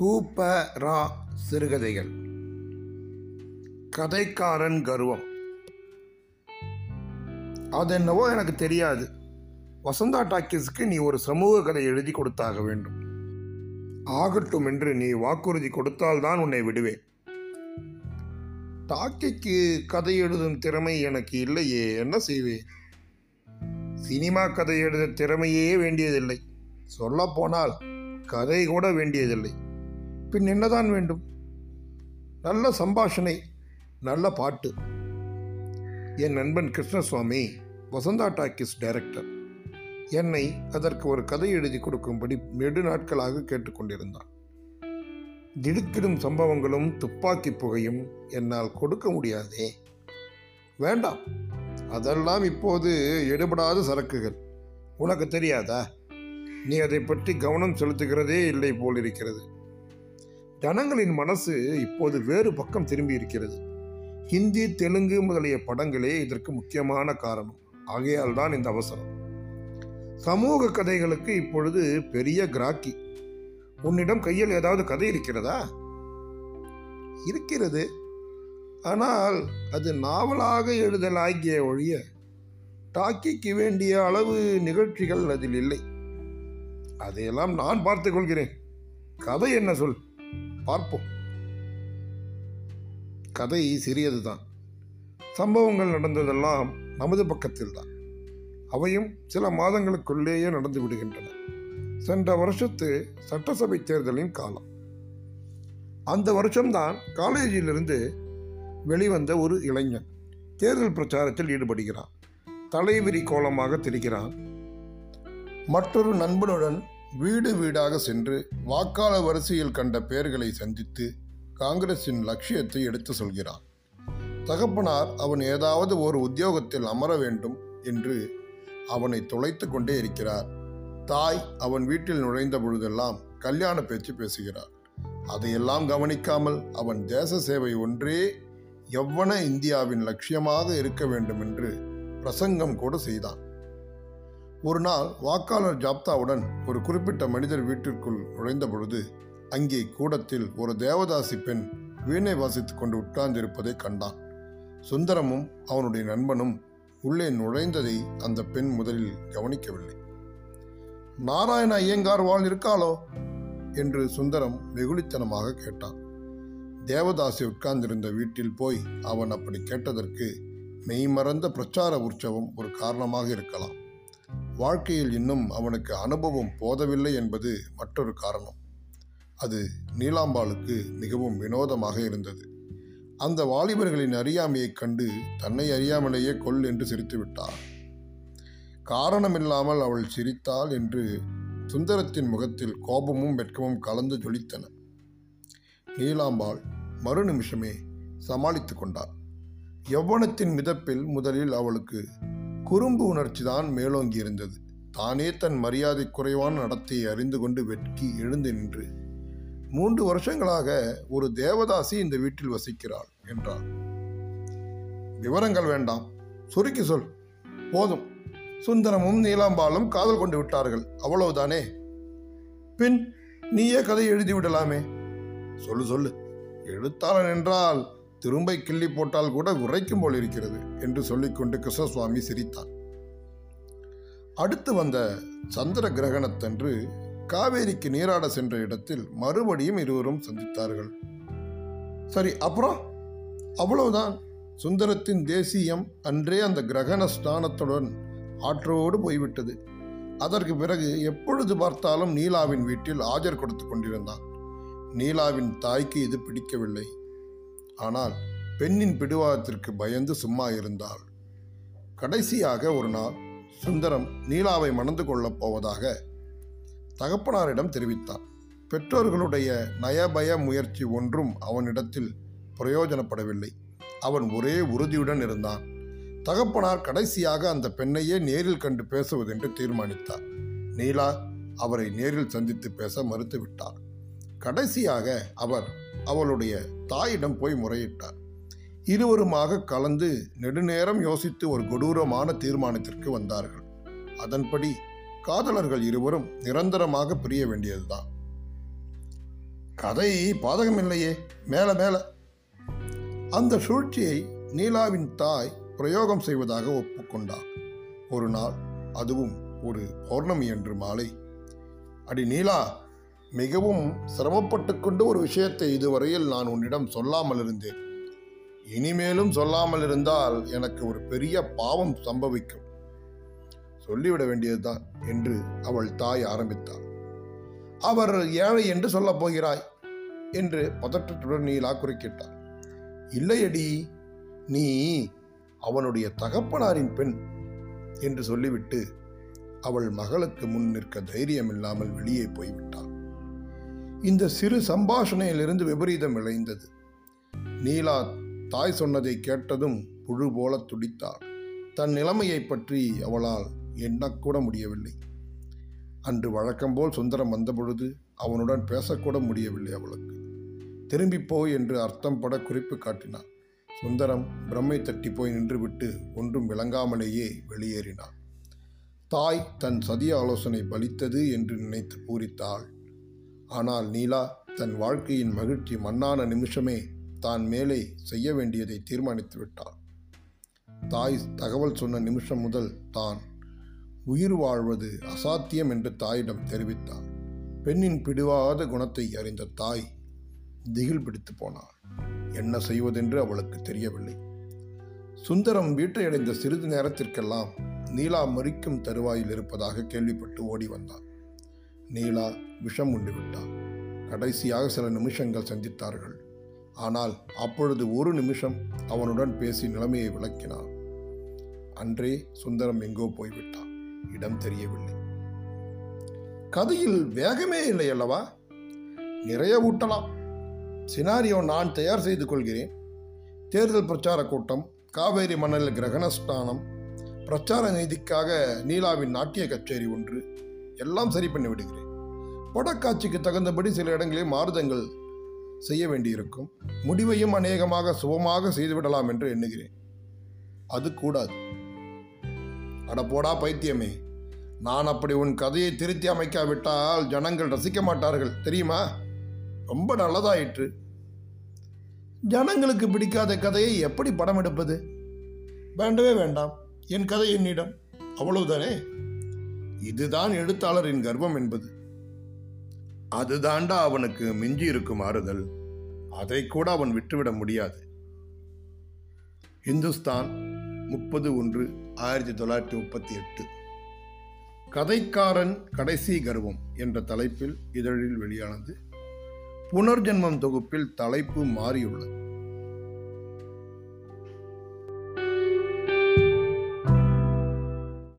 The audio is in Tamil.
கூப்ப ரா சிறுகதைகள் கதைக்காரன் கர்வம். என்னவோ எனக்கு தெரியாது. வசந்தா டாக்கீஸுக்கு நீ ஒரு சமூக கதை எழுதி கொடுத்தாக வேண்டும். ஆகட்டும் என்று நீ வாக்குறுதி கொடுத்தால்தான் உன்னை விடுவேன். டாக்கிக்கு கதை எழுதும் திறமை எனக்கு இல்லையே என்ன செய்வேன் சினிமா கதை எழுத திறமையே வேண்டியதில்லை. சொல்லப்போனால் கதை கூட வேண்டியதில்லை. பின் என்னதான் வேண்டும்? நல்ல சம்பாஷணை நல்ல பாட்டு. என் நண்பன் கிருஷ்ணசுவாமி வசந்தா டாக்கிஸ் டைரக்டர். என்னை அதற்கு ஒரு கதை எழுதி கொடுக்கும்படி நெடு நாட்களாக கேட்டுக்கொண்டிருந்தான் திடுக்கிடும் சம்பவங்களும் துப்பாக்கி புகையும் என்னால் கொடுக்க முடியாதே. வேண்டாம் அதெல்லாம் இப்போது எடுபடாத சரக்குகள். உனக்கு தெரியாதா? நீ அதை பற்றி கவனம் செலுத்துகிறதே இல்லை போல் இருக்கிறது ஜனங்களின் மனசு இப்போது வேறு பக்கம் திரும்பி இருக்கிறது ஹிந்தி தெலுங்கு முதலிய படங்களே இதற்கு முக்கியமான காரணம். ஆகையால் தான் இந்த அவசரம். சமூக கதைகளுக்கு இப்பொழுது பெரிய கிராக்கி. உன்னிடம் கையில் ஏதாவது கதை இருக்கிறதா? இருக்கிறது. ஆனால் அது நாவலாக எழுதலாகிய ஒழிய டாக்கிக்கு வேண்டிய அளவு நிகழ்ச்சிகள் அதில் இல்லை. அதையெல்லாம் நான் பார்த்துக் கொள்கிறேன். கதை என்ன சொல்? பார்ப்போம். கதை சிறியது தான் சம்பவங்கள் நடந்ததெல்லாம் நமது பக்கத்தில் தான் அவையும் சில மாதங்களுக்குள்ளேயே நடந்து விடுகின்றன. சென்ற வருஷத்து சட்டசபை தேர்தலின் காலம். அந்த வருஷம்தான் காலேஜிலிருந்து வெளிவந்த ஒரு இளைஞன் தேர்தல் பிரச்சாரத்தில் ஈடுபடுகிறான். தலைவிரி கோலமாக திரிகிறான். மற்றொரு நண்பனுடன் வீடு வீடாக சென்று வாக்காளர் வரிசையில் கண்ட பெயர்களை சந்தித்து காங்கிரசின் லட்சியத்தை எடுத்து சொல்கிறான் தகப்பனார் அவன் ஏதாவது ஒரு உத்தியோகத்தில் அமர வேண்டும் என்று அவனை தொலைத்து கொண்டே இருக்கிறார். தாய் அவன் வீட்டில் நுழைந்த பொழுதெல்லாம் கல்யாண பேச்சு பேசுகிறார். அதையெல்லாம் கவனிக்காமல் அவன் தேச சேவை ஒன்றே எவ்வன இந்தியாவின் லட்சியமாக இருக்க வேண்டும் என்று பிரசங்கம் கூட செய்தான். ஒரு நாள் வாக்காளர் ஜாப்தாவுடன் ஒரு குறிப்பிட்ட மனிதர் வீட்டிற்குள் நுழைந்த பொழுது அங்கே கூடத்தில் ஒரு தேவதாசி பெண் வீணை வாசித்து கொண்டு உட்கார்ந்திருப்பதை கண்டான். சுந்தரமும் அவனுடைய நண்பனும் உள்ளே நுழைந்ததை அந்த பெண் முதலில் கவனிக்கவில்லை. நாராயண ஐயங்கார் வாழ் இருக்காளோ என்று சுந்தரம் வெகுளித்தனமாக கேட்டான். தேவதாசி உட்கார்ந்திருந்த வீட்டில் போய் அவன் அப்படி கேட்டதற்கு மெய்மறந்த பிரச்சார உற்சவம் ஒரு காரணமாக இருக்கலாம். வாழ்க்கையில் இன்னும் அவனுக்கு அனுபவம் போதவில்லை என்பது மற்றொரு காரணம். அது நீலாம்பாளுக்கு மிகவும் வினோதமாக இருந்தது. அந்த வாலிபர்களின் அறியாமையைக் கண்டு தன்னை அறியாமலேயே கொல் என்று சிரித்துவிட்டார் காரணமில்லாமல் அவள் சிரித்தாள் என்று சுந்தரத்தின் முகத்தில் கோபமும் வெட்கமும் கலந்து ஜொலித்தன. நீலாம்பாள் மறு நிமிஷமே சமாளித்து கொண்டாள். யௌவனத்தின் மிதப்பில் முதலில் அவளுக்கு குறும்பு உணர்ச்சி தான் மேலோங்கி இருந்தது. தானே தன் மரியாதை குறைவான நடத்தையை அறிந்து கொண்டு வெட்கி எழுந்து நின்று மூன்று வருஷங்களாக ஒரு தேவதாசி இந்த வீட்டில் வசிக்கிறாள் என்றாள். விவரங்கள் வேண்டாம். சுருக்கி சொல். போதும். சுந்தரமும் நீலாம்பாலும் காதல் கொண்டு விட்டார்கள். அவ்வளவுதானே? பின் நீயே கதை எழுதி விடலாமே. சொல்லு சொல்லு. எழுத்தாளன் என்றால் திரும்பை கிள்ளி போட்டால் கூட உரைக்கும் போல் இருக்கிறது என்று சொல்லிக்கொண்டு கிருஷ்ணசுவாமி சிரித்தார். அடுத்து வந்த சந்திர கிரகணத்தன்று காவேரிக்கு நீராட சென்ற இடத்தில் மறுபடியும் இருவரும் சந்தித்தார்கள். சரி அப்புறம்? அவ்வளவுதான். சுந்தரத்தின் தேசியம் அன்றே அந்த கிரகண ஸ்தானத்துடன் ஆற்றோடு போய்விட்டது. அதற்கு பிறகு எப்பொழுது பார்த்தாலும் நீலாவின் வீட்டில் ஆஜர் கொடுத்து கொண்டிருந்தான். நீலாவின் தாய்க்கு இது பிடிக்கவில்லை. ஆனால் பெண்ணின் பிடிவாதத்திற்கு பயந்து சும்மா இருந்தாள். கடைசியாக ஒரு நாள் சுந்தரம் நீலாவை மணந்து கொள்ளப் போவதாக தகப்பனாரிடம் தெரிவித்தான் பெற்றோர்களுடைய நயபய முயற்சி ஒன்றும் அவனிடத்தில் பிரயோஜனப்படவில்லை. அவன் ஒரே உறுதியுடன் இருந்தான். தகப்பனார் கடைசியாக அந்த பெண்ணையே நேரில் கண்டு பேசுவதென்று தீர்மானித்தார். நீலா அவரை நேரில் சந்தித்து பேச மறுத்துவிட்டார். கடைசியாக அவர் அவளுடைய தாயிடம் போய் முறையிட்டார். இருவருமாக கலந்து நெடுநேரம் யோசித்து ஒரு கொடூரமான தீர்மானத்திற்கு வந்தார்கள். அதன்படி காதலர்கள் இருவரும் நிரந்தரமாக பிரிய வேண்டியதுதான். கதை பாதகமில்லையே மேல மேல. அந்த சூழ்ச்சியை நீலாவின் தாய் பிரயோகம் செய்வதாக ஒப்புக்கொண்டார். ஒரு நாள் அதுவும் ஒரு பௌர்ணமி என்று மாலை. அடி நீலா மிகவும் சிரமப்பட்டு கொண்டு ஒரு விஷயத்தை இதுவரையில் நான் உன்னிடம் சொல்லாமல் இருந்தேன். இனிமேலும் சொல்லாமல் இருந்தால் எனக்கு ஒரு பெரிய பாவம் சம்பவிக்கும். சொல்லிவிட வேண்டியதுதான் என்று அவள் தாய் ஆரம்பித்தாள். அவர் ஏழை என்று சொல்லப் போகிறாய் என்று பதற்றத்துடன் நீலா குறுக்கிட்டார் இல்லையடி நீ அவனுடைய தகப்பனாரின் பெண் என்று சொல்லிவிட்டு அவள் மகளுக்கு முன் நிற்க தைரியம் இல்லாமல் வெளியே போய்விட்டாள். இந்த சிறு சம்பாஷணையிலிருந்து விபரீதம் விளைந்தது. நீலா தாய் சொன்னதை கேட்டதும் புழு போல துடித்தாள். தன் நிலைமையை பற்றி அவளால் எண்ணக்கூட முடியவில்லை. அன்று வழக்கம்போல் சுந்தரம் வந்தபொழுது அவனுடன் பேசக்கூட முடியவில்லை அவளுக்கு. திரும்பிப் போய் என்று அர்த்தம் பட குறிப்பு காட்டினான். சுந்தரம் பிரம்மை தட்டி போய் நின்றுவிட்டு ஒன்றும் விளங்காமலேயே வெளியேறினான் தாய் தன் சதிய ஆலோசனை பலித்தது என்று நினைத்து பூரித்தாள். ஆனால் நீலா தன் வாழ்க்கையின் மகிழ்ச்சி மண்ணான நிமிஷமே தான் மேலே செய்ய வேண்டியதை தீர்மானித்து விட்டாள். தாய் தகவல் சொன்ன நிமிஷம் முதல் தான் உயிர் வாழ்வது அசாத்தியம் என்று தாயிடம் தெரிவித்தாள். பெண்ணின் பிடிவாத குணத்தை அறிந்த தாய் திகில் பிடித்து போனாள். என்ன செய்வதென்று அவளுக்கு தெரியவில்லை. சுந்தரம் வீட்டை அடைந்த சிறிது நேரத்திற்கெல்லாம் நீலா மறிக்கும் தருவாயில் இருப்பதாக கேள்விப்பட்டு ஓடி வந்தான் நீலா விஷம் உண்டு விட்டாள் கடைசியாக சில நிமிஷங்கள் சந்தித்தார்கள். ஆனால் அப்பொழுது ஒரு நிமிஷம் அவனுடன் பேசி நிலைமையை விளக்கினான் அன்றே சுந்தரம் எங்கோ போய்விட்டான். இடம் தெரியவில்லை. கதையில் வேகமே இல்லை அல்லவா? நிறைய ஊட்டலாம். சினாரியோ நான் தயார் செய்து கொள்கிறேன். தேர்தல் பிரச்சார கூட்டம் காவேரி மணல் கிரகணஸ்தானம் பிரச்சார நீதிக்காக நீலாவின் நாட்டிய கச்சேரி ஒன்று எல்லாம் சரி பண்ணி விடுகிறேன். படக்காட்சிக்கு தகுந்தபடி சில இடங்களில் மாறுதங்கள் செய்ய வேண்டியிருக்கும். முடிவையும் அநேகமாக சுபமாக செய்துவிடலாம் என்று எண்ணுகிறேன். அது கூடாது. அட போடா பைத்தியமே. நான் அப்படி உன் கதையை திருத்தி அமைக்காவிட்டால் ஜனங்கள் ரசிக்க மாட்டார்கள் தெரியுமா? ரொம்ப நல்லதாயிற்று. ஜனங்களுக்கு பிடிக்காத கதையை எப்படி படம் எடுப்பது? வேண்டவே வேண்டாம். என் கதை என்னிடம். அவ்வளவுதானே? இதுதான் எழுத்தாளரின் கர்வம் என்பது. அதுதாண்டா அவனுக்கு மிஞ்சி இருக்கும் ஆறுதல். அதை கூட அவன் விட்டுவிட முடியாது. இந்துஸ்தான் முப்பது ஒன்று ஆயிரத்தி தொள்ளாயிரத்தி முப்பத்தி எட்டு. கதைக்காரன் கடைசி கர்வம் என்ற தலைப்பில் இதழில் வெளியானது. புனர்ஜென்மம் தொகுப்பில் தலைப்பு மாறியுள்ளது.